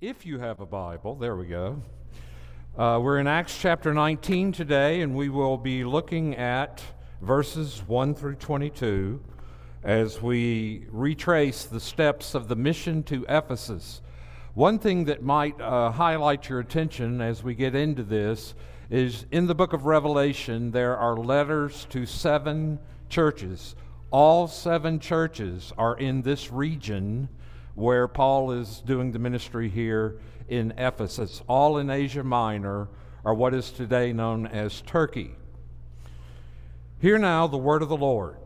If you have a Bible, there we go. Uh, we're in Acts chapter 19 today, and we will be looking at verses 1 through 22 as we retrace the steps of the mission to Ephesus. One thing that might uh, highlight your attention as we get into this is in the book of Revelation, there are letters to seven churches. All seven churches are in this region where Paul is doing the ministry here in Ephesus, all in Asia Minor, or what is today known as Turkey. Hear now the word of the Lord.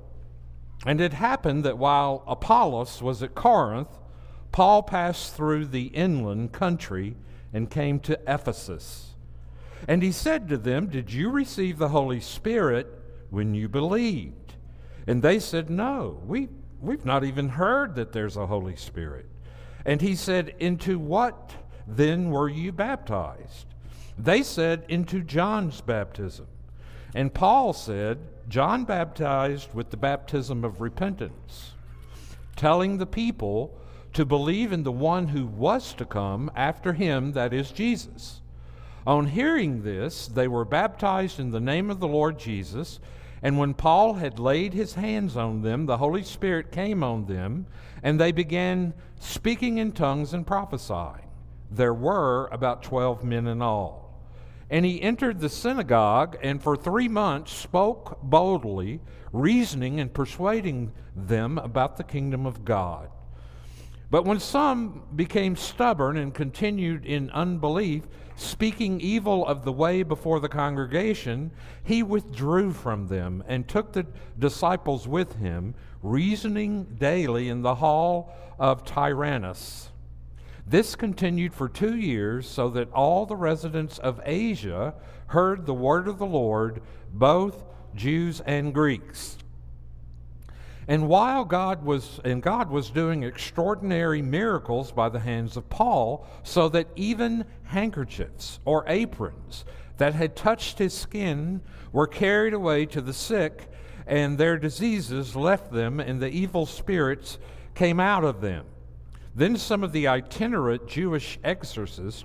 And it happened that while Apollos was at Corinth, Paul passed through the inland country and came to Ephesus. And he said to them, Did you receive the Holy Spirit when you believed? And they said, No, we We've not even heard that there's a Holy Spirit. And he said, Into what then were you baptized? They said, Into John's baptism. And Paul said, John baptized with the baptism of repentance, telling the people to believe in the one who was to come after him, that is Jesus. On hearing this, they were baptized in the name of the Lord Jesus. And when Paul had laid his hands on them, the Holy Spirit came on them, and they began speaking in tongues and prophesying. There were about twelve men in all. And he entered the synagogue, and for three months spoke boldly, reasoning and persuading them about the kingdom of God. But when some became stubborn and continued in unbelief, speaking evil of the way before the congregation, he withdrew from them and took the disciples with him, reasoning daily in the hall of Tyrannus. This continued for two years, so that all the residents of Asia heard the word of the Lord, both Jews and Greeks. And while God was and God was doing extraordinary miracles by the hands of Paul, so that even handkerchiefs or aprons that had touched his skin were carried away to the sick, and their diseases left them, and the evil spirits came out of them. Then some of the itinerant Jewish exorcists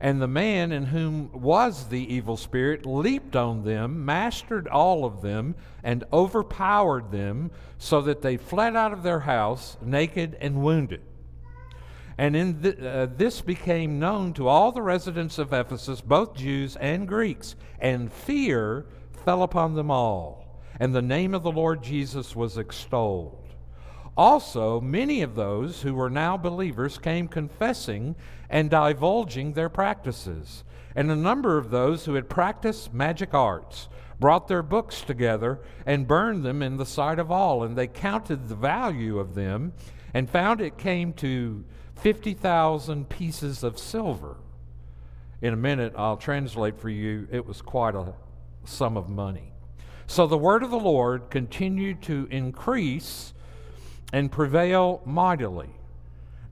And the man in whom was the evil spirit leaped on them, mastered all of them, and overpowered them, so that they fled out of their house naked and wounded. And in uh, this became known to all the residents of Ephesus, both Jews and Greeks, and fear fell upon them all. And the name of the Lord Jesus was extolled. Also, many of those who were now believers came confessing and divulging their practices. And a number of those who had practiced magic arts brought their books together and burned them in the sight of all. And they counted the value of them and found it came to 50,000 pieces of silver. In a minute, I'll translate for you. It was quite a sum of money. So the word of the Lord continued to increase and prevail mightily.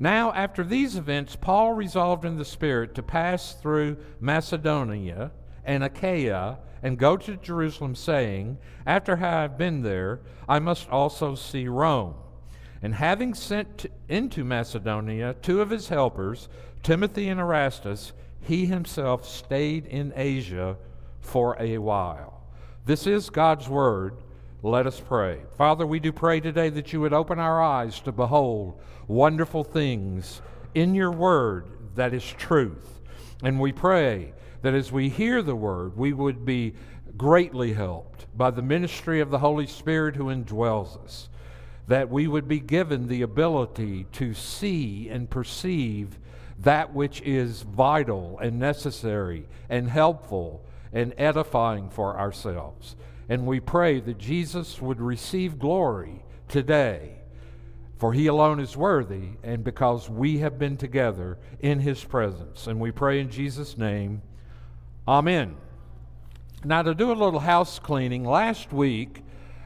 Now, after these events, Paul resolved in the Spirit to pass through Macedonia and Achaia and go to Jerusalem, saying, After I have been there, I must also see Rome. And having sent into Macedonia two of his helpers, Timothy and Erastus, he himself stayed in Asia for a while. This is God's word. Let us pray. Father, we do pray today that you would open our eyes to behold wonderful things in your word that is truth. And we pray that as we hear the word, we would be greatly helped by the ministry of the Holy Spirit who indwells us, that we would be given the ability to see and perceive that which is vital and necessary and helpful and edifying for ourselves. And we pray that Jesus would receive glory today, for he alone is worthy, and because we have been together in his presence. And we pray in Jesus' name, Amen. Now, to do a little house cleaning, last week,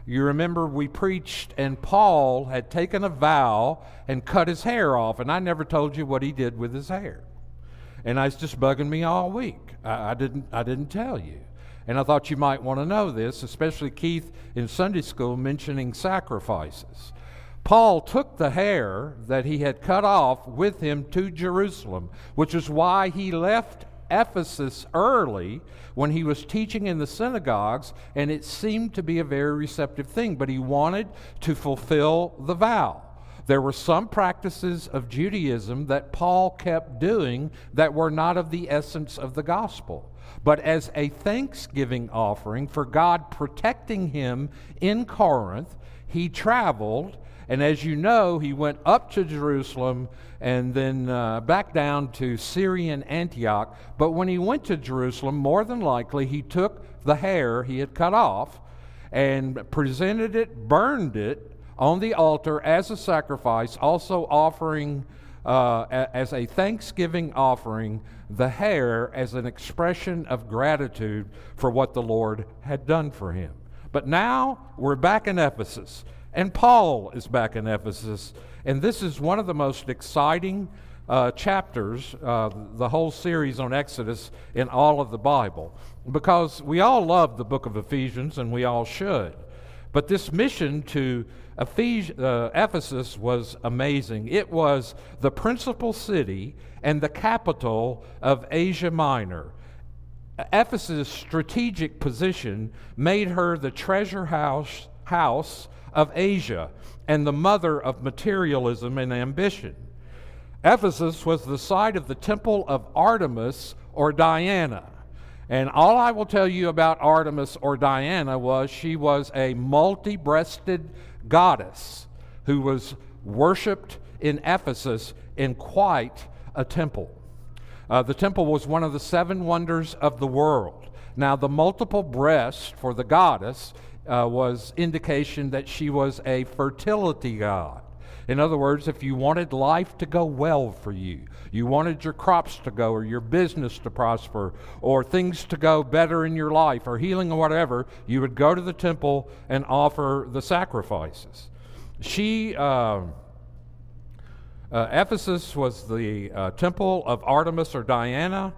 you remember we preached, and Paul had taken a vow and cut his hair off, and I never told you what he did with his hair. And it's just bugging me all week. I, I didn't, I didn't tell you. And I thought you might want to know this, especially Keith in Sunday school mentioning sacrifices. Paul took the hair that he had cut off with him to Jerusalem, which is why he left Ephesus early when he was teaching in the synagogues, and it seemed to be a very receptive thing, but he wanted to fulfill the vow. There were some practices of Judaism that Paul kept doing that were not of the essence of the gospel. But as a thanksgiving offering for God protecting him in Corinth, he traveled and as you know, he went up to Jerusalem and then uh, back down to Syrian Antioch. But when he went to Jerusalem, more than likely, he took the hair he had cut off and presented it, burned it on the altar as a sacrifice, also offering uh, as a thanksgiving offering the hair as an expression of gratitude for what the Lord had done for him. But now we're back in Ephesus. And Paul is back in Ephesus. And this is one of the most exciting uh, chapters, uh, the whole series on Exodus in all of the Bible, because we all love the book of Ephesians and we all should. But this mission to Ephes- uh, Ephesus was amazing. It was the principal city and the capital of Asia Minor. Ephesus' strategic position made her the treasure house, house of Asia and the mother of materialism and ambition. Ephesus was the site of the temple of Artemis or Diana. And all I will tell you about Artemis or Diana was she was a multi breasted goddess who was worshiped in Ephesus in quite a temple. Uh, the temple was one of the seven wonders of the world. Now, the multiple breasts for the goddess uh, was indication that she was a fertility god. In other words, if you wanted life to go well for you, you wanted your crops to go, or your business to prosper, or things to go better in your life, or healing, or whatever, you would go to the temple and offer the sacrifices. She, uh, uh, Ephesus was the uh, temple of Artemis or Diana.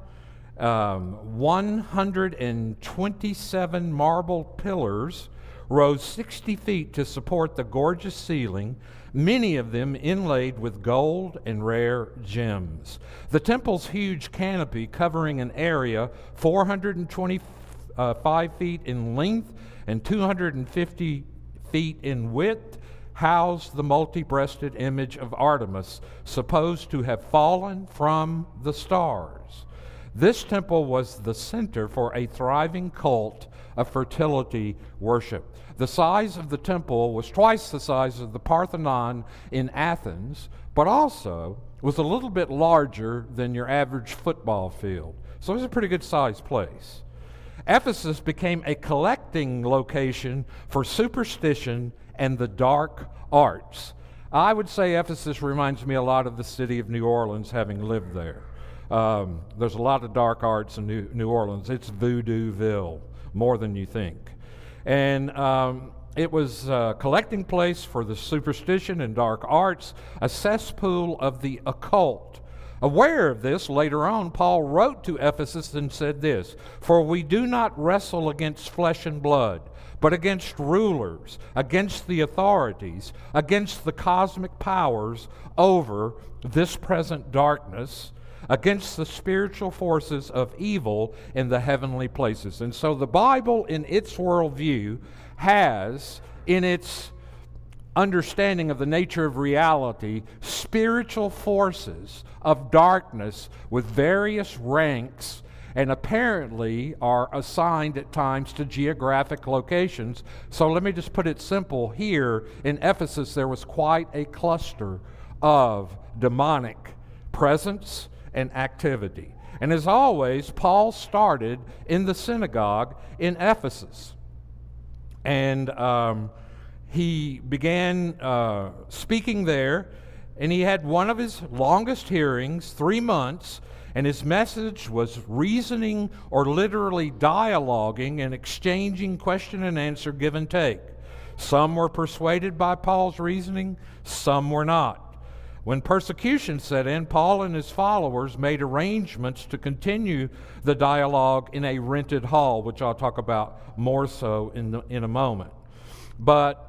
Um, 127 marble pillars rose 60 feet to support the gorgeous ceiling, many of them inlaid with gold and rare gems. The temple's huge canopy, covering an area 425 feet in length and 250 feet in width, housed the multi breasted image of Artemis, supposed to have fallen from the stars. This temple was the center for a thriving cult of fertility worship. The size of the temple was twice the size of the Parthenon in Athens, but also was a little bit larger than your average football field. So it was a pretty good sized place. Ephesus became a collecting location for superstition and the dark arts. I would say Ephesus reminds me a lot of the city of New Orleans, having lived there. Um, there's a lot of dark arts in New, New Orleans. It's Voodooville more than you think. And um, it was a collecting place for the superstition and dark arts, a cesspool of the occult. Aware of this, later on, Paul wrote to Ephesus and said this For we do not wrestle against flesh and blood, but against rulers, against the authorities, against the cosmic powers over this present darkness against the spiritual forces of evil in the heavenly places. And so the Bible, in its worldview, has in its understanding of the nature of reality spiritual forces of darkness with various ranks and apparently are assigned at times to geographic locations. So let me just put it simple. Here in Ephesus, there was quite a cluster of demonic presence and activity. And as always, Paul started in the synagogue in Ephesus. And um, he began uh, speaking there, and he had one of his longest hearings, three months. And his message was reasoning or literally dialoguing and exchanging question and answer, give and take. Some were persuaded by Paul's reasoning, some were not. When persecution set in, Paul and his followers made arrangements to continue the dialogue in a rented hall, which I'll talk about more so in, the, in a moment. But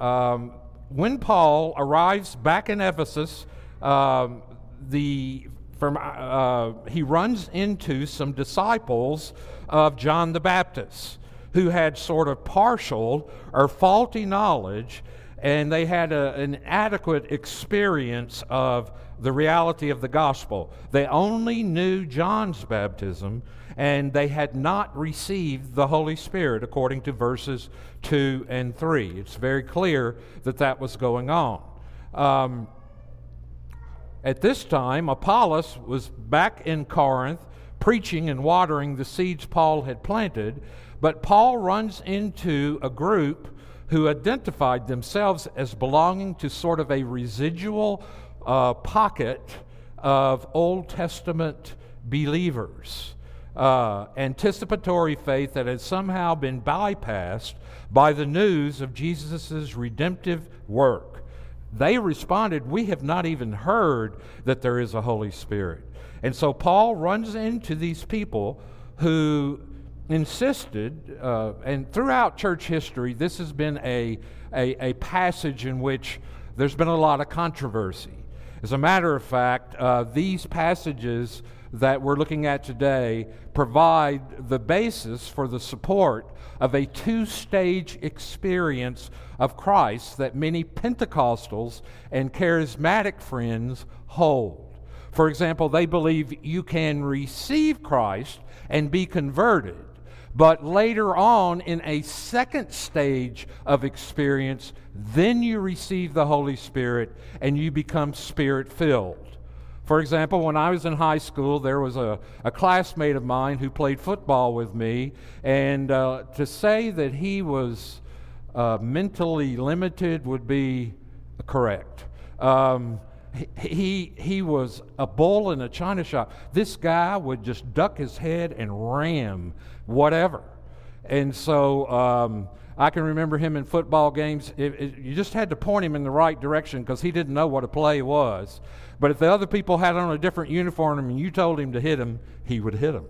um, when Paul arrives back in Ephesus, um, the from, uh, he runs into some disciples of John the Baptist who had sort of partial or faulty knowledge and they had a, an adequate experience of the reality of the gospel. They only knew John's baptism, and they had not received the Holy Spirit, according to verses 2 and 3. It's very clear that that was going on. Um, at this time, Apollos was back in Corinth preaching and watering the seeds Paul had planted, but Paul runs into a group who identified themselves as belonging to sort of a residual uh, pocket of Old Testament believers. Uh, anticipatory faith that had somehow been bypassed by the news of Jesus' redemptive work. They responded, We have not even heard that there is a Holy Spirit. And so Paul runs into these people who insisted, uh, and throughout church history, this has been a, a, a, passage in which there's been a lot of controversy. As a matter of fact, uh, these passages that we're looking at today provide the basis for the support of a two stage experience of Christ that many Pentecostals and charismatic friends hold. For example, they believe you can receive Christ and be converted but later on, in a second stage of experience, then you receive the Holy Spirit and you become spirit filled. For example, when I was in high school, there was a, a classmate of mine who played football with me, and uh, to say that he was uh, mentally limited would be correct. Um, he, he was a bull in a china shop. This guy would just duck his head and ram whatever. And so um, I can remember him in football games. It, it, you just had to point him in the right direction because he didn't know what a play was. But if the other people had on a different uniform and you told him to hit him, he would hit him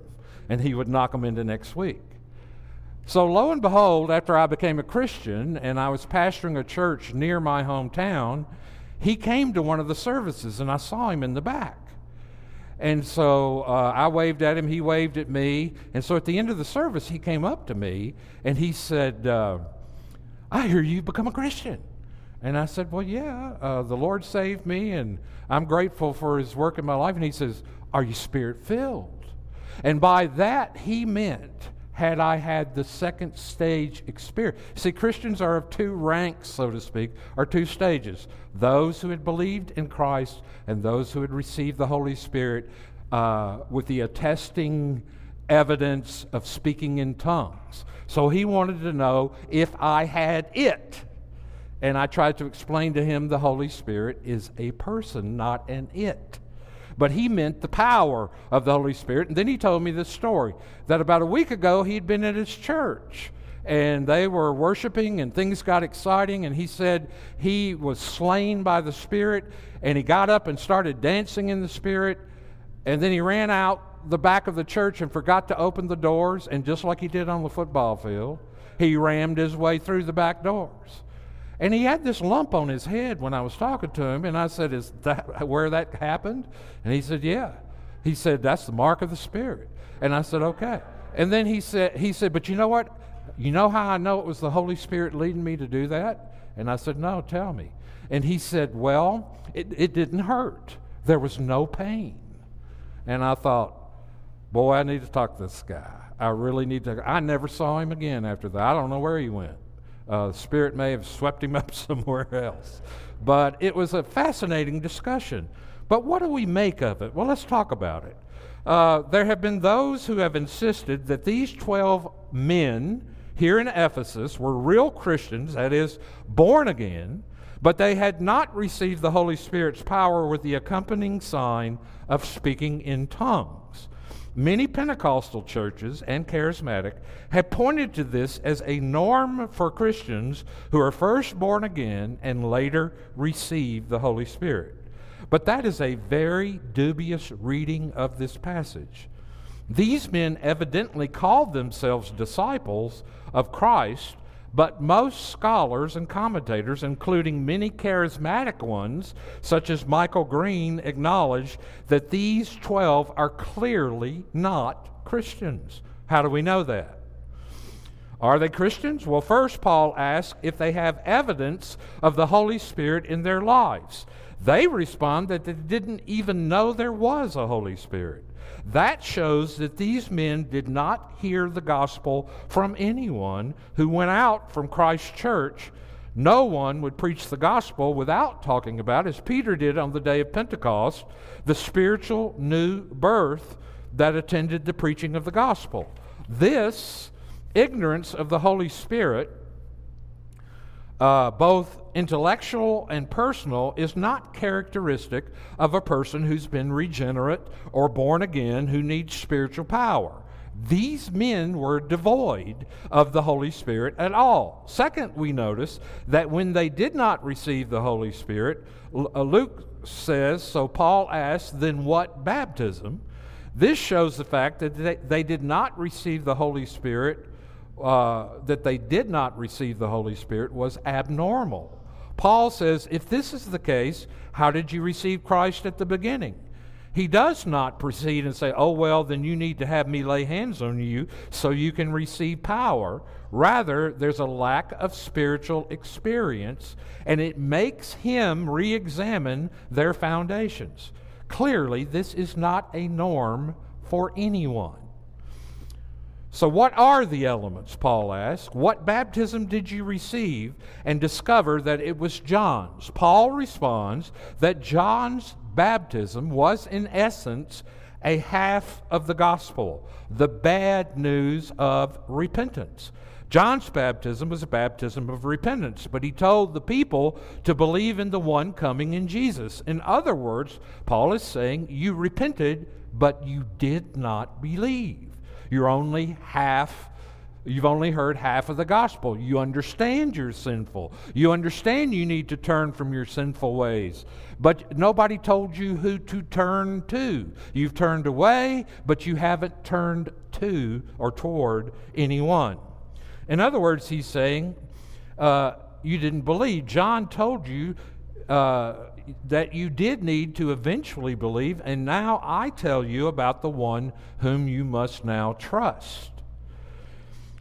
and he would knock them into next week. So, lo and behold, after I became a Christian and I was pastoring a church near my hometown, he came to one of the services and I saw him in the back. And so uh, I waved at him, he waved at me. And so at the end of the service, he came up to me and he said, uh, I hear you've become a Christian. And I said, Well, yeah, uh, the Lord saved me and I'm grateful for his work in my life. And he says, Are you spirit filled? And by that, he meant had I had the second stage experience. See, Christians are of two ranks, so to speak, or two stages those who had believed in Christ and those who had received the Holy Spirit uh, with the attesting evidence of speaking in tongues. So he wanted to know if I had it. And I tried to explain to him the Holy Spirit is a person, not an it but he meant the power of the Holy Spirit. And then he told me this story that about a week ago he'd been at his church and they were worshiping and things got exciting and he said he was slain by the Spirit and he got up and started dancing in the Spirit and then he ran out the back of the church and forgot to open the doors and just like he did on the football field, he rammed his way through the back doors. And he had this lump on his head when I was talking to him, and I said, Is that where that happened? And he said, Yeah. He said, That's the mark of the Spirit. And I said, Okay. And then he said, he said, But you know what? You know how I know it was the Holy Spirit leading me to do that? And I said, No, tell me. And he said, Well, it, it didn't hurt. There was no pain. And I thought, Boy, I need to talk to this guy. I really need to. I never saw him again after that. I don't know where he went. Uh, the Spirit may have swept him up somewhere else. But it was a fascinating discussion. But what do we make of it? Well, let's talk about it. Uh, there have been those who have insisted that these 12 men here in Ephesus were real Christians, that is, born again, But they had not received the Holy Spirit's power with the accompanying sign of speaking in tongues. Many Pentecostal churches and charismatic have pointed to this as a norm for Christians who are first born again and later receive the Holy Spirit. But that is a very dubious reading of this passage. These men evidently called themselves disciples of Christ, but most scholars and commentators, including many charismatic ones, such as Michael Green, acknowledge that these 12 are clearly not Christians. How do we know that? Are they Christians? Well, first, Paul asks if they have evidence of the Holy Spirit in their lives. They respond that they didn't even know there was a Holy Spirit. That shows that these men did not hear the gospel from anyone who went out from Christ's church. No one would preach the gospel without talking about, as Peter did on the day of Pentecost, the spiritual new birth that attended the preaching of the gospel. This ignorance of the Holy Spirit uh, both intellectual and personal, is not characteristic of a person who's been regenerate or born again who needs spiritual power. These men were devoid of the Holy Spirit at all. Second, we notice that when they did not receive the Holy Spirit, uh, Luke says, so Paul asks, then what baptism? This shows the fact that they, they did not receive the Holy Spirit uh, that they did not receive the Holy Spirit was abnormal. Paul says, if this is the case, how did you receive Christ at the beginning? He does not proceed and say, oh, well, then you need to have me lay hands on you so you can receive power. Rather, there's a lack of spiritual experience, and it makes him re examine their foundations. Clearly, this is not a norm for anyone. So, what are the elements? Paul asks. What baptism did you receive? And discover that it was John's. Paul responds that John's baptism was, in essence, a half of the gospel, the bad news of repentance. John's baptism was a baptism of repentance, but he told the people to believe in the one coming in Jesus. In other words, Paul is saying, You repented, but you did not believe. You're only half You've only heard half of the gospel. You understand you're sinful. You understand you need to turn from your sinful ways. But nobody told you who to turn to. You've turned away, but you haven't turned to or toward anyone. In other words, he's saying, uh, you didn't believe. John told you uh, that you did need to eventually believe, and now I tell you about the one whom you must now trust.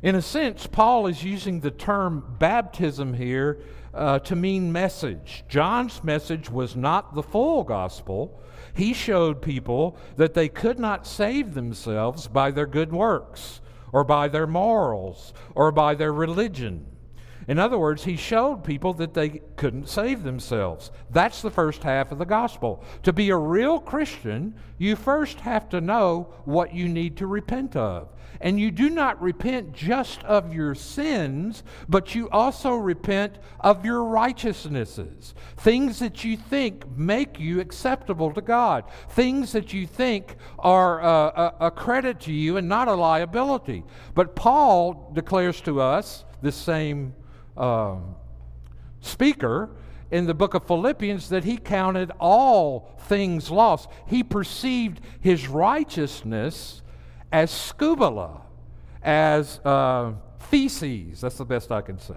In a sense, Paul is using the term baptism here uh, to mean message. John's message was not the full gospel. He showed people that they could not save themselves by their good works, or by their morals, or by their religion. In other words, he showed people that they couldn't save themselves. That's the first half of the gospel. To be a real Christian, you first have to know what you need to repent of. And you do not repent just of your sins, but you also repent of your righteousnesses. Things that you think make you acceptable to God. Things that you think are uh, a, a credit to you and not a liability. But Paul declares to us the same um, speaker in the book of Philippians that he counted all things lost. He perceived his righteousness as scubala, as uh, feces. That's the best I can say.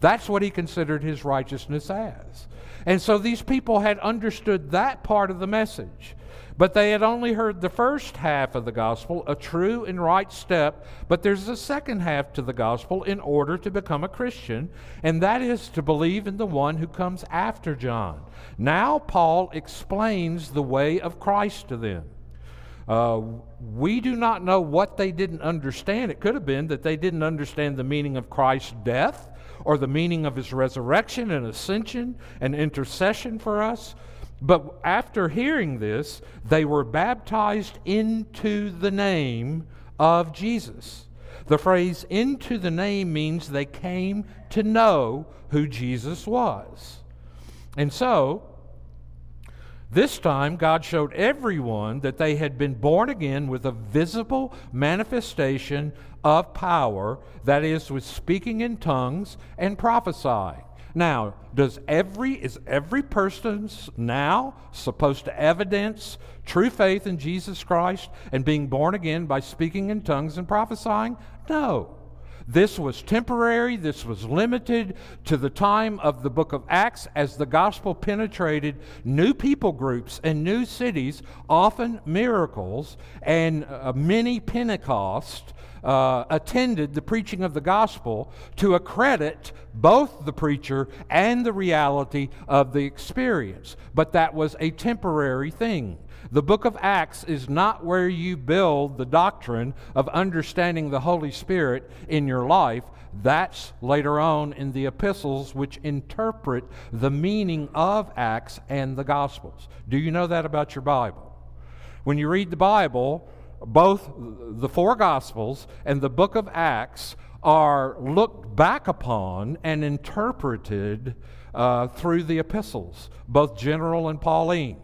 That's what he considered his righteousness as. And so these people had understood that part of the message. But they had only heard the first half of the gospel, a true and right step. But there's a second half to the gospel in order to become a Christian, and that is to believe in the one who comes after John. Now, Paul explains the way of Christ to them. Uh, we do not know what they didn't understand. It could have been that they didn't understand the meaning of Christ's death or the meaning of his resurrection and ascension and intercession for us. But after hearing this, they were baptized into the name of Jesus. The phrase into the name means they came to know who Jesus was. And so, this time, God showed everyone that they had been born again with a visible manifestation of power, that is, with speaking in tongues and prophesying. Now, does every is every person now supposed to evidence true faith in Jesus Christ and being born again by speaking in tongues and prophesying? No. This was temporary, this was limited to the time of the book of Acts as the gospel penetrated new people groups and new cities, often miracles, and uh, many Pentecost uh, attended the preaching of the gospel to accredit both the preacher and the reality of the experience. But that was a temporary thing. The book of Acts is not where you build the doctrine of understanding the Holy Spirit in your life. That's later on in the epistles, which interpret the meaning of Acts and the Gospels. Do you know that about your Bible? When you read the Bible, both the four Gospels and the book of Acts are looked back upon and interpreted uh, through the epistles, both general and Pauline.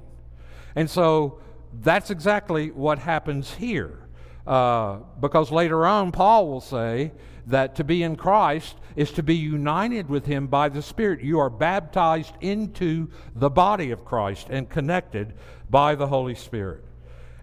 And so that's exactly what happens here. Uh, because later on, Paul will say that to be in Christ is to be united with Him by the Spirit. You are baptized into the body of Christ and connected by the Holy Spirit.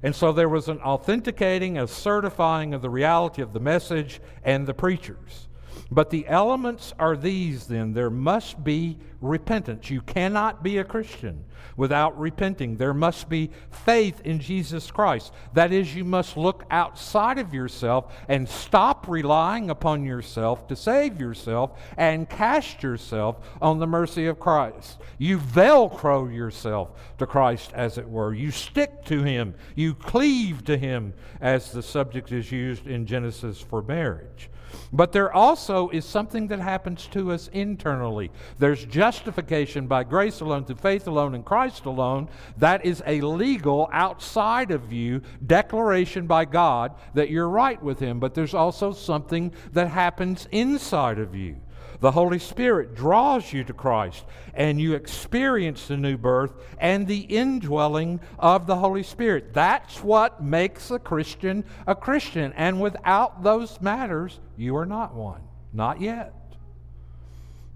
And so there was an authenticating, a certifying of the reality of the message and the preachers. But the elements are these then there must be repentance. You cannot be a Christian without repenting. There must be faith in Jesus Christ. That is, you must look outside of yourself and stop relying upon yourself to save yourself and cast yourself on the mercy of Christ. You velcro yourself to Christ, as it were. You stick to Him, you cleave to Him, as the subject is used in Genesis for marriage. But there also is something that happens to us internally. There's justification by grace alone, through faith alone, in Christ alone. That is a legal, outside of you, declaration by God that you're right with Him. But there's also something that happens inside of you. The Holy Spirit draws you to Christ, and you experience the new birth and the indwelling of the Holy Spirit. That's what makes a Christian a Christian. And without those matters, you are not one. Not yet.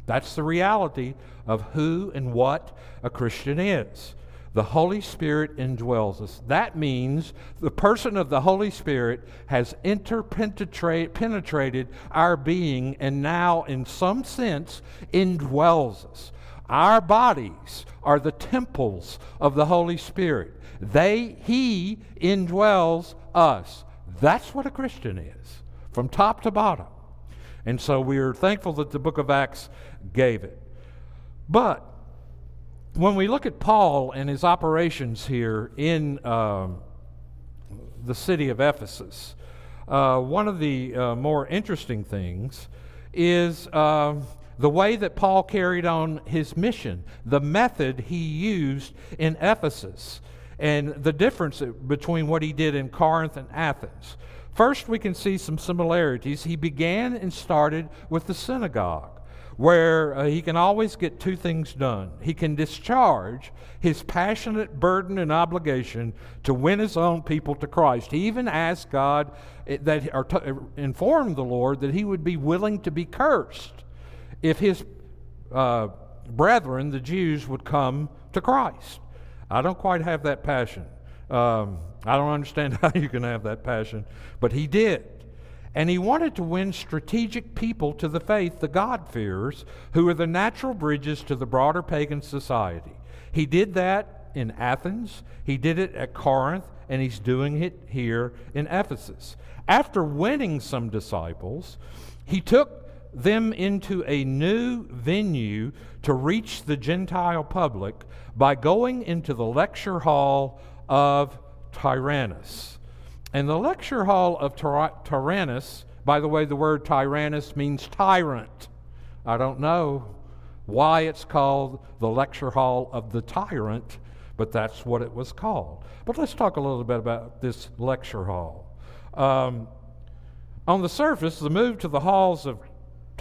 That's the reality of who and what a Christian is the Holy Spirit indwells us. That means the person of the Holy Spirit has interpenetrated our being and now, in some sense, indwells us. Our bodies are the temples of the Holy Spirit. They, He indwells us. That's what a Christian is, from top to bottom. And so we are thankful that the book of Acts gave it. But when we look at Paul and his operations here in um, the city of Ephesus, uh, one of the uh, more interesting things is uh, the way that Paul carried on his mission, the method he used in Ephesus, and the difference between what he did in Corinth and Athens. First, we can see some similarities. He began and started with the synagogue where uh, he can always get two things done. He can discharge his passionate burden and obligation to win his own people to Christ. He even asked God eh, that, or t- eh, informed the Lord that he would be willing to be cursed if his uh, brethren, the Jews, would come to Christ. I don't quite have that passion. Um, I don't understand how you can have that passion, but he did. And he wanted to win strategic people to the faith, the God-fearers, who are the natural bridges to the broader pagan society. He did that in Athens, he did it at Corinth, and he's doing it here in Ephesus. After winning some disciples, he took them into a new venue to reach the Gentile public by going into the lecture hall of Tyrannus. And the lecture hall of Tyrannus, by the way, the word Tyrannus means tyrant. I don't know why it's called the lecture hall of the tyrant, but that's what it was called. But let's talk a little bit about this lecture hall. Um, on the surface, the move to the halls of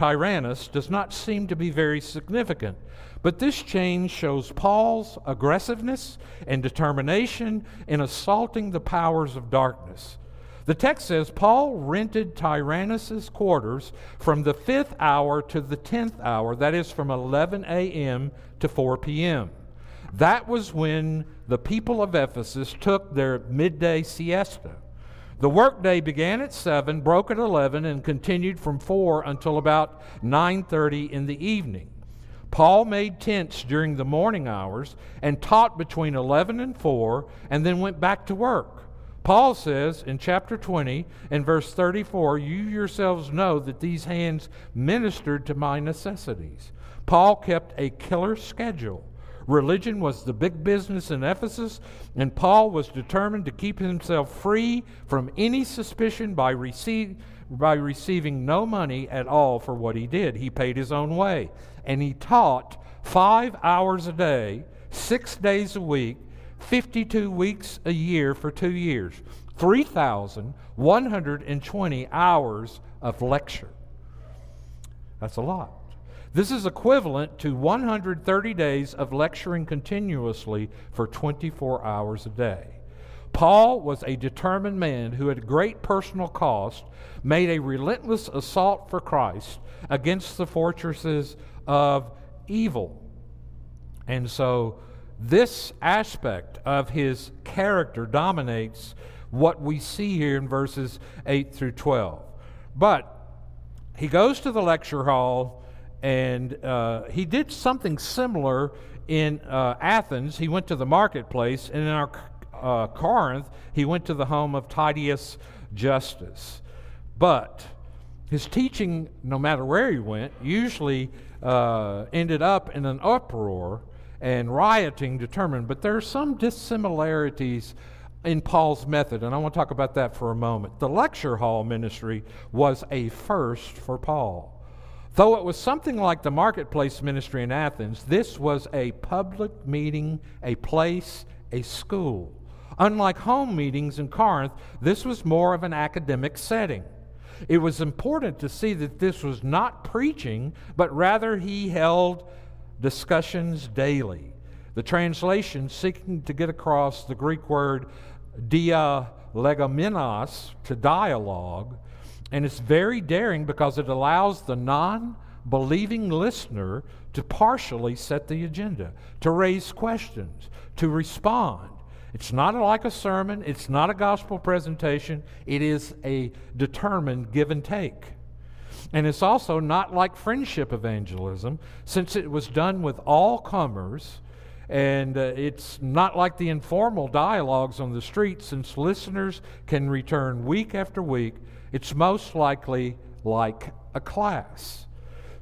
Tyrannus does not seem to be very significant. But this change shows Paul's aggressiveness and determination in assaulting the powers of darkness. The text says Paul rented Tyrannus' quarters from the fifth hour to the tenth hour, that is, from 11 a.m. to 4 p.m. That was when the people of Ephesus took their midday siesta. The workday began at 7, broke at 11, and continued from 4 until about 9:30 in the evening. Paul made tents during the morning hours and taught between 11 and 4 and then went back to work. Paul says in chapter 20 and verse 34, You yourselves know that these hands ministered to my necessities. Paul kept a killer schedule. Religion was the big business in Ephesus, and Paul was determined to keep himself free from any suspicion by, receive, by receiving no money at all for what he did. He paid his own way, and he taught five hours a day, six days a week, 52 weeks a year for two years, 3,120 hours of lecture. That's a lot. This is equivalent to 130 days of lecturing continuously for 24 hours a day. Paul was a determined man who, at great personal cost, made a relentless assault for Christ against the fortresses of evil. And so, this aspect of his character dominates what we see here in verses 8 through 12. But he goes to the lecture hall and uh, he did something similar in uh, Athens. He went to the marketplace, and in our uh, Corinth, he went to the home of Titius Justus. But his teaching, no matter where he went, usually uh, ended up in an uproar and rioting determined. But there are some dissimilarities in Paul's method, and I want to talk about that for a moment. The lecture hall ministry was a first for Paul. Though it was something like the marketplace ministry in Athens, this was a public meeting, a place, a school. Unlike home meetings in Corinth, this was more of an academic setting. It was important to see that this was not preaching, but rather he held discussions daily. The translation seeking to get across the Greek word dialegomenos, to dialogue, and it's very daring because it allows the non believing listener to partially set the agenda, to raise questions, to respond. It's not like a sermon, it's not a gospel presentation, it is a determined give and take. And it's also not like friendship evangelism, since it was done with all comers. And uh, it's not like the informal dialogues on the street, since listeners can return week after week it's most likely like a class.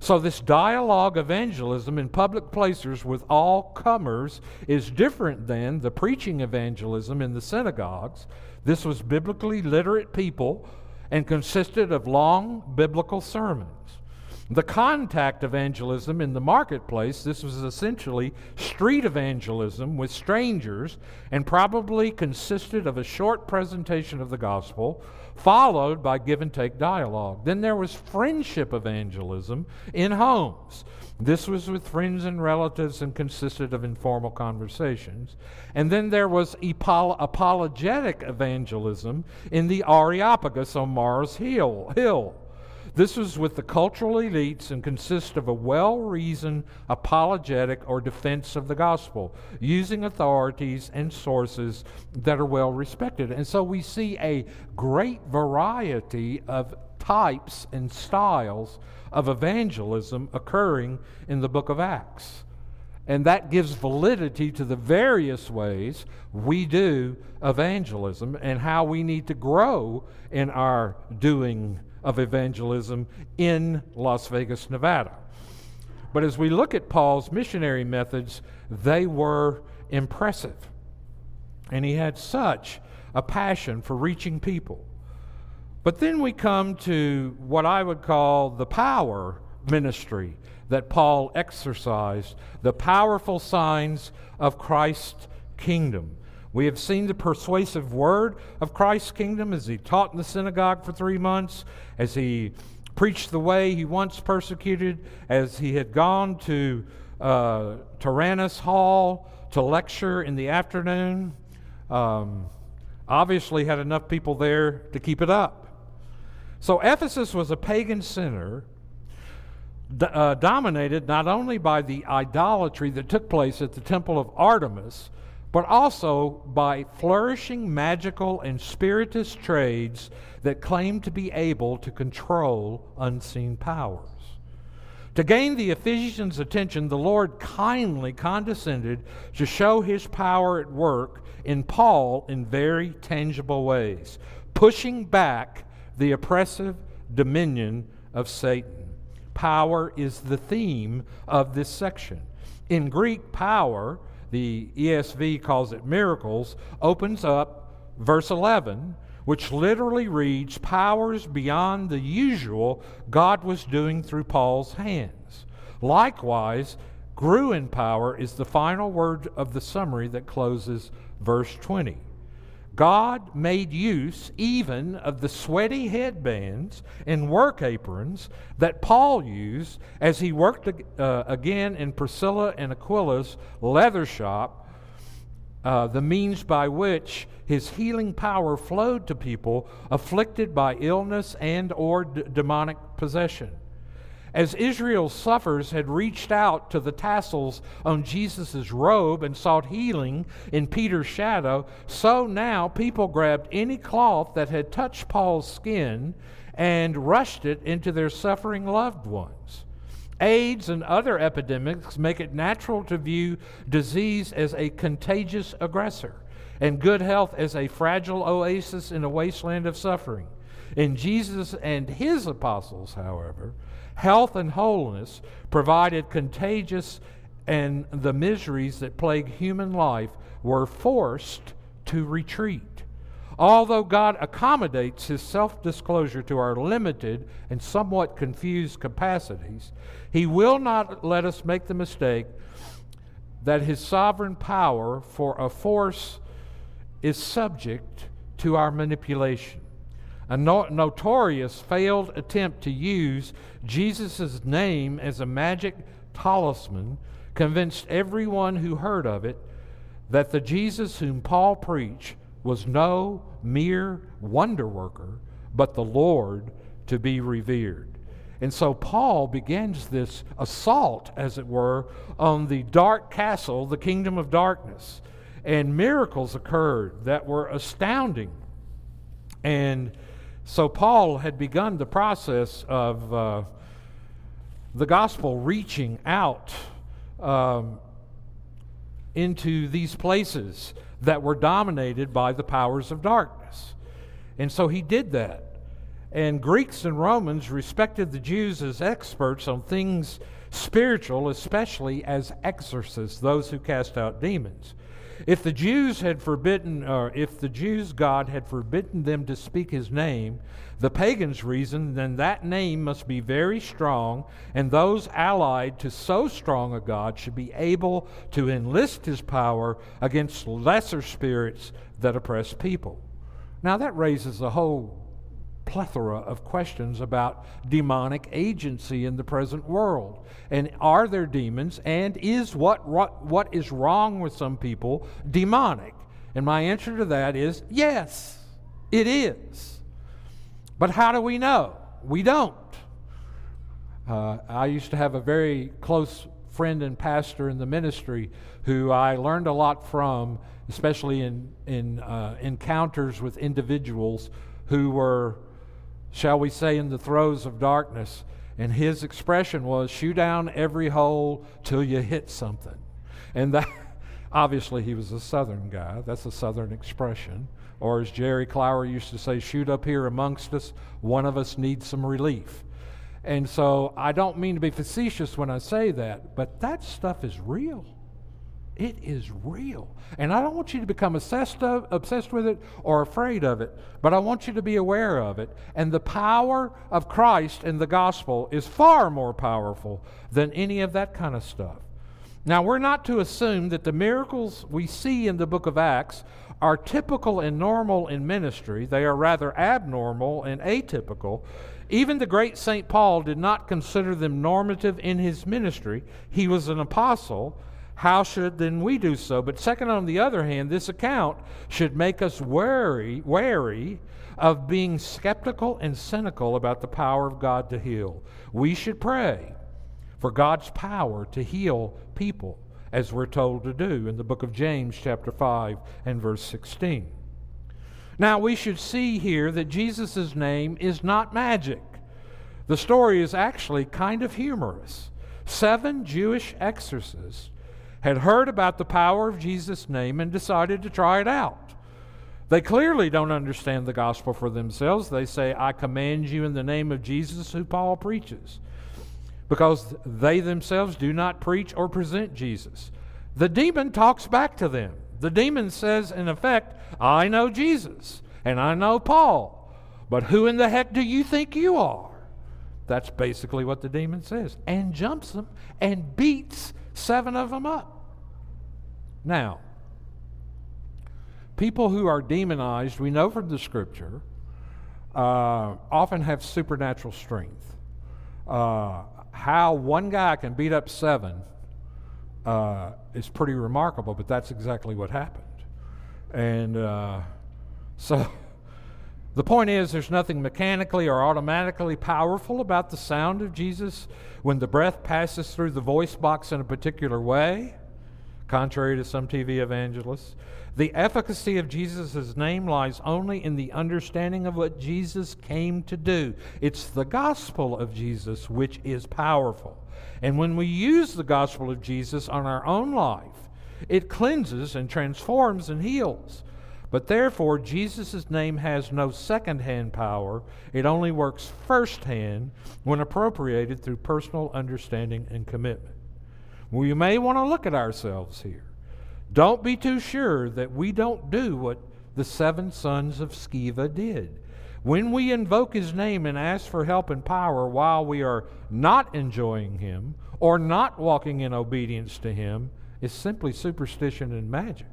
So, this dialogue evangelism in public places with all comers is different than the preaching evangelism in the synagogues. This was biblically literate people and consisted of long biblical sermons. The contact evangelism in the marketplace, this was essentially street evangelism with strangers and probably consisted of a short presentation of the gospel followed by give and take dialogue. Then there was friendship evangelism in homes. This was with friends and relatives and consisted of informal conversations. And then there was apologetic evangelism in the Areopagus on Mars Hill. Hill. This is with the cultural elites and consists of a well reasoned apologetic or defense of the gospel, using authorities and sources that are well respected. And so we see a great variety of types and styles of evangelism occurring in the book of Acts. And that gives validity to the various ways we do evangelism and how we need to grow in our doing of evangelism in Las Vegas, Nevada. But as we look at Paul's missionary methods, they were impressive. And he had such a passion for reaching people. But then we come to what I would call the power ministry that Paul exercised, the powerful signs of Christ's kingdom. We have seen the persuasive word of Christ's kingdom as he taught in the synagogue for three months, as he preached the way he once persecuted as he had gone to uh, Tyrannus Hall to lecture in the afternoon. Um, obviously, had enough people there to keep it up. So, Ephesus was a pagan center uh, dominated not only by the idolatry that took place at the temple of Artemis, but also by flourishing magical and spiritist trades that claim to be able to control unseen powers. To gain the Ephesians' attention, the Lord kindly condescended to show his power at work in Paul in very tangible ways, pushing back the oppressive dominion of Satan. Power is the theme of this section. In Greek, power, the ESV calls it miracles, opens up verse 11, which literally reads powers beyond the usual God was doing through Paul's hands. Likewise, grew in power is the final word of the summary that closes verse 20. God made use even of the sweaty headbands and work aprons that Paul used as he worked uh, again in Priscilla and Aquila's leather shop, uh, the means by which his healing power flowed to people afflicted by illness and or d- demonic possession. As Israel's suffers had reached out to the tassels on Jesus' robe and sought healing in Peter's shadow, so now people grabbed any cloth that had touched Paul's skin and rushed it into their suffering loved ones. AIDS and other epidemics make it natural to view disease as a contagious aggressor and good health as a fragile oasis in a wasteland of suffering. In Jesus and his apostles, however, health and wholeness provided contagious and the miseries that plague human life were forced to retreat. Although God accommodates his self disclosure to our limited and somewhat confused capacities, he will not let us make the mistake that his sovereign power for a force is subject to our manipulation. A no- notorious failed attempt to use Jesus' name as a magic talisman convinced everyone who heard of it that the Jesus whom Paul preached was no mere wonder worker, but the Lord to be revered. And so Paul begins this assault, as it were, on the dark castle, the kingdom of darkness. And miracles occurred that were astounding. And so Paul had begun the process of uh, the gospel reaching out um, into these places that were dominated by the powers of darkness. And so he did that. And Greeks and Romans respected the Jews as experts on things spiritual, especially as exorcists, those who cast out demons. If the Jews had forbidden, or if the Jews' God had forbidden them to speak his name, the pagans reasoned, then that name must be very strong, and those allied to so strong a God should be able to enlist his power against lesser spirits that oppress people. Now, that raises a whole plethora of questions about demonic agency in the present world. And are there demons? And is what, what, what is wrong with some people demonic? And my answer to that is yes, it is. But how do we know? We don't. Uh, I used to have a very close friend and pastor in the ministry who I learned a lot from, especially in, in uh, encounters with individuals who were shall we say, in the throes of darkness. And his expression was, shoot down every hole till you hit something. And that, obviously, he was a southern guy. That's a southern expression. Or as Jerry Clower used to say, shoot up here amongst us. One of us needs some relief. And so I don't mean to be facetious when I say that, but that stuff is real. It is real. And I don't want you to become obsessed, of, obsessed with it or afraid of it, but I want you to be aware of it. And the power of Christ and the gospel is far more powerful than any of that kind of stuff. Now, we're not to assume that the miracles we see in the book of Acts are typical and normal in ministry. They are rather abnormal and atypical Even the great St. Paul did not consider them normative in his ministry. He was an apostle. How should then we do so? But second, on the other hand, this account should make us wary, wary of being skeptical and cynical about the power of God to heal. We should pray for God's power to heal people, as we're told to do in the book of James, chapter 5 and verse 16. Now, we should see here that Jesus' name is not magic. The story is actually kind of humorous. Seven Jewish exorcists had heard about the power of Jesus' name and decided to try it out. They clearly don't understand the gospel for themselves. They say, I command you in the name of Jesus, who Paul preaches, because they themselves do not preach or present Jesus. The demon talks back to them. The demon says, in effect, I know Jesus and I know Paul, but who in the heck do you think you are? That's basically what the demon says, and jumps them and beats seven of them up. Now, people who are demonized, we know from the scripture, uh, often have supernatural strength. Uh, how one guy can beat up seven uh, is pretty remarkable, but that's exactly what happened. And uh, so the point is, there's nothing mechanically or automatically powerful about the sound of Jesus when the breath passes through the voice box in a particular way, contrary to some TV evangelists. The efficacy of Jesus' name lies only in the understanding of what Jesus came to do. It's the gospel of Jesus which is powerful. And when we use the gospel of Jesus on our own life, it cleanses and transforms and heals. But therefore, Jesus' name has no second hand power. It only works first hand when appropriated through personal understanding and commitment. We may want to look at ourselves here. Don't be too sure that we don't do what the seven sons of Sceva did. When we invoke his name and ask for help and power while we are not enjoying him or not walking in obedience to him, it's simply superstition and magic.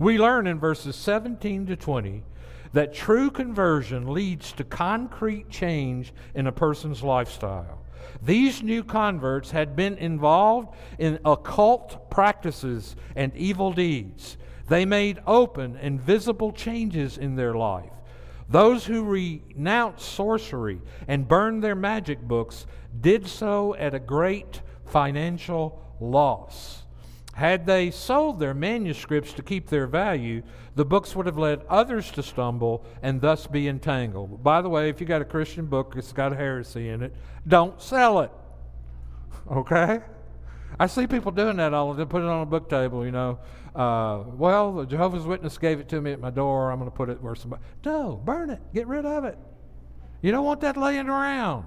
We learn in verses 17 to 20 that true conversion leads to concrete change in a person's lifestyle. These new converts had been involved in occult practices and evil deeds. They made open and visible changes in their life. Those who renounced sorcery and burned their magic books did so at a great financial loss. Had they sold their manuscripts to keep their value, the books would have led others to stumble and thus be entangled. By the way, if you got a Christian book, it's got heresy in it, don't sell it. Okay? I see people doing that all the time, put it on a book table, you know. Uh, well, the Jehovah's Witness gave it to me at my door. I'm going to put it where somebody. No, burn it. Get rid of it. You don't want that laying around.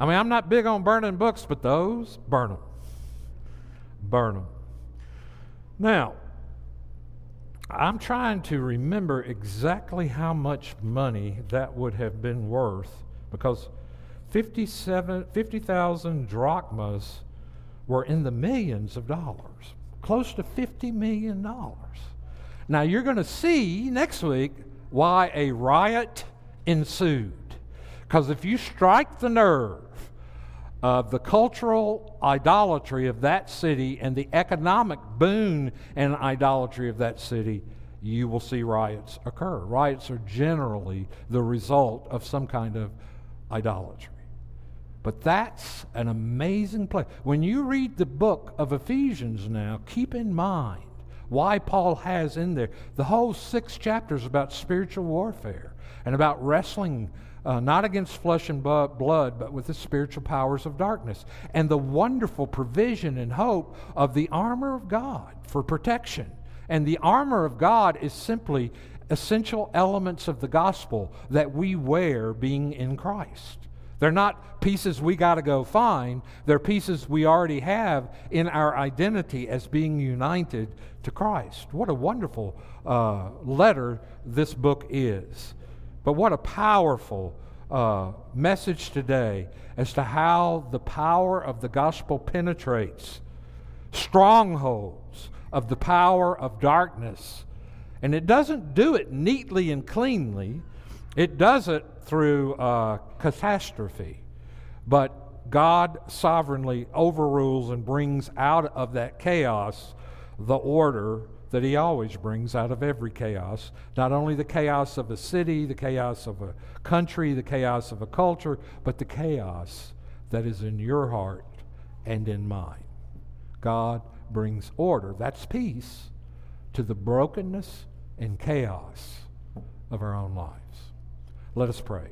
I mean, I'm not big on burning books, but those, burn them burn them. Now, I'm trying to remember exactly how much money that would have been worth because 50,000 50, drachmas were in the millions of dollars, close to $50 million. Now, you're going to see next week why a riot ensued. Because if you strike the nerve of the cultural idolatry of that city and the economic boon and idolatry of that city, you will see riots occur. Riots are generally the result of some kind of idolatry. But that's an amazing place. When you read the book of Ephesians now, keep in mind why Paul has in there the whole six chapters about spiritual warfare and about wrestling uh, not against flesh and blood, but with the spiritual powers of darkness. And the wonderful provision and hope of the armor of God for protection. And the armor of God is simply essential elements of the gospel that we wear being in Christ. They're not pieces we got to go find, they're pieces we already have in our identity as being united to Christ. What a wonderful uh, letter this book is. But what a powerful uh, message today as to how the power of the gospel penetrates strongholds of the power of darkness. And it doesn't do it neatly and cleanly, it does it through uh, catastrophe, but God sovereignly overrules and brings out of that chaos the order that He always brings out of every chaos. Not only the chaos of a city, the chaos of a country, the chaos of a culture, but the chaos that is in your heart and in mine. God brings order, that's peace, to the brokenness and chaos of our own lives. Let us pray.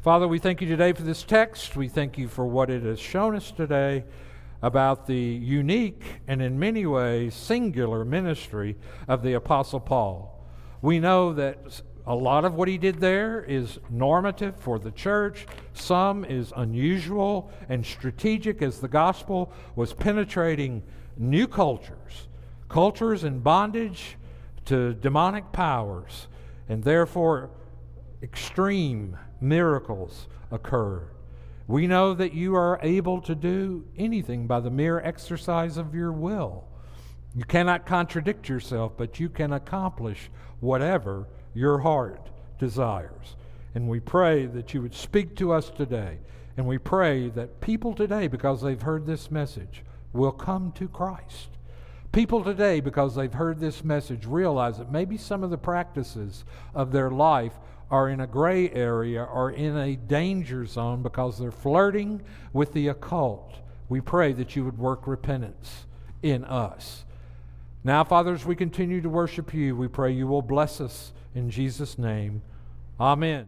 Father, we thank you today for this text. We thank you for what it has shown us today about the unique and in many ways singular ministry of the Apostle Paul. We know that a lot of what he did there is normative for the church. Some is unusual and strategic as the gospel was penetrating new cultures, cultures in bondage to demonic powers, and therefore extreme miracles occurred. We know that you are able to do anything by the mere exercise of your will. You cannot contradict yourself, but you can accomplish whatever your heart desires. And we pray that you would speak to us today. And we pray that people today, because they've heard this message, will come to Christ. People today, because they've heard this message, realize that maybe some of the practices of their life are in a gray area or in a danger zone because they're flirting with the occult. We pray that you would work repentance in us. Now, Father, as we continue to worship you, we pray you will bless us in Jesus' name, amen.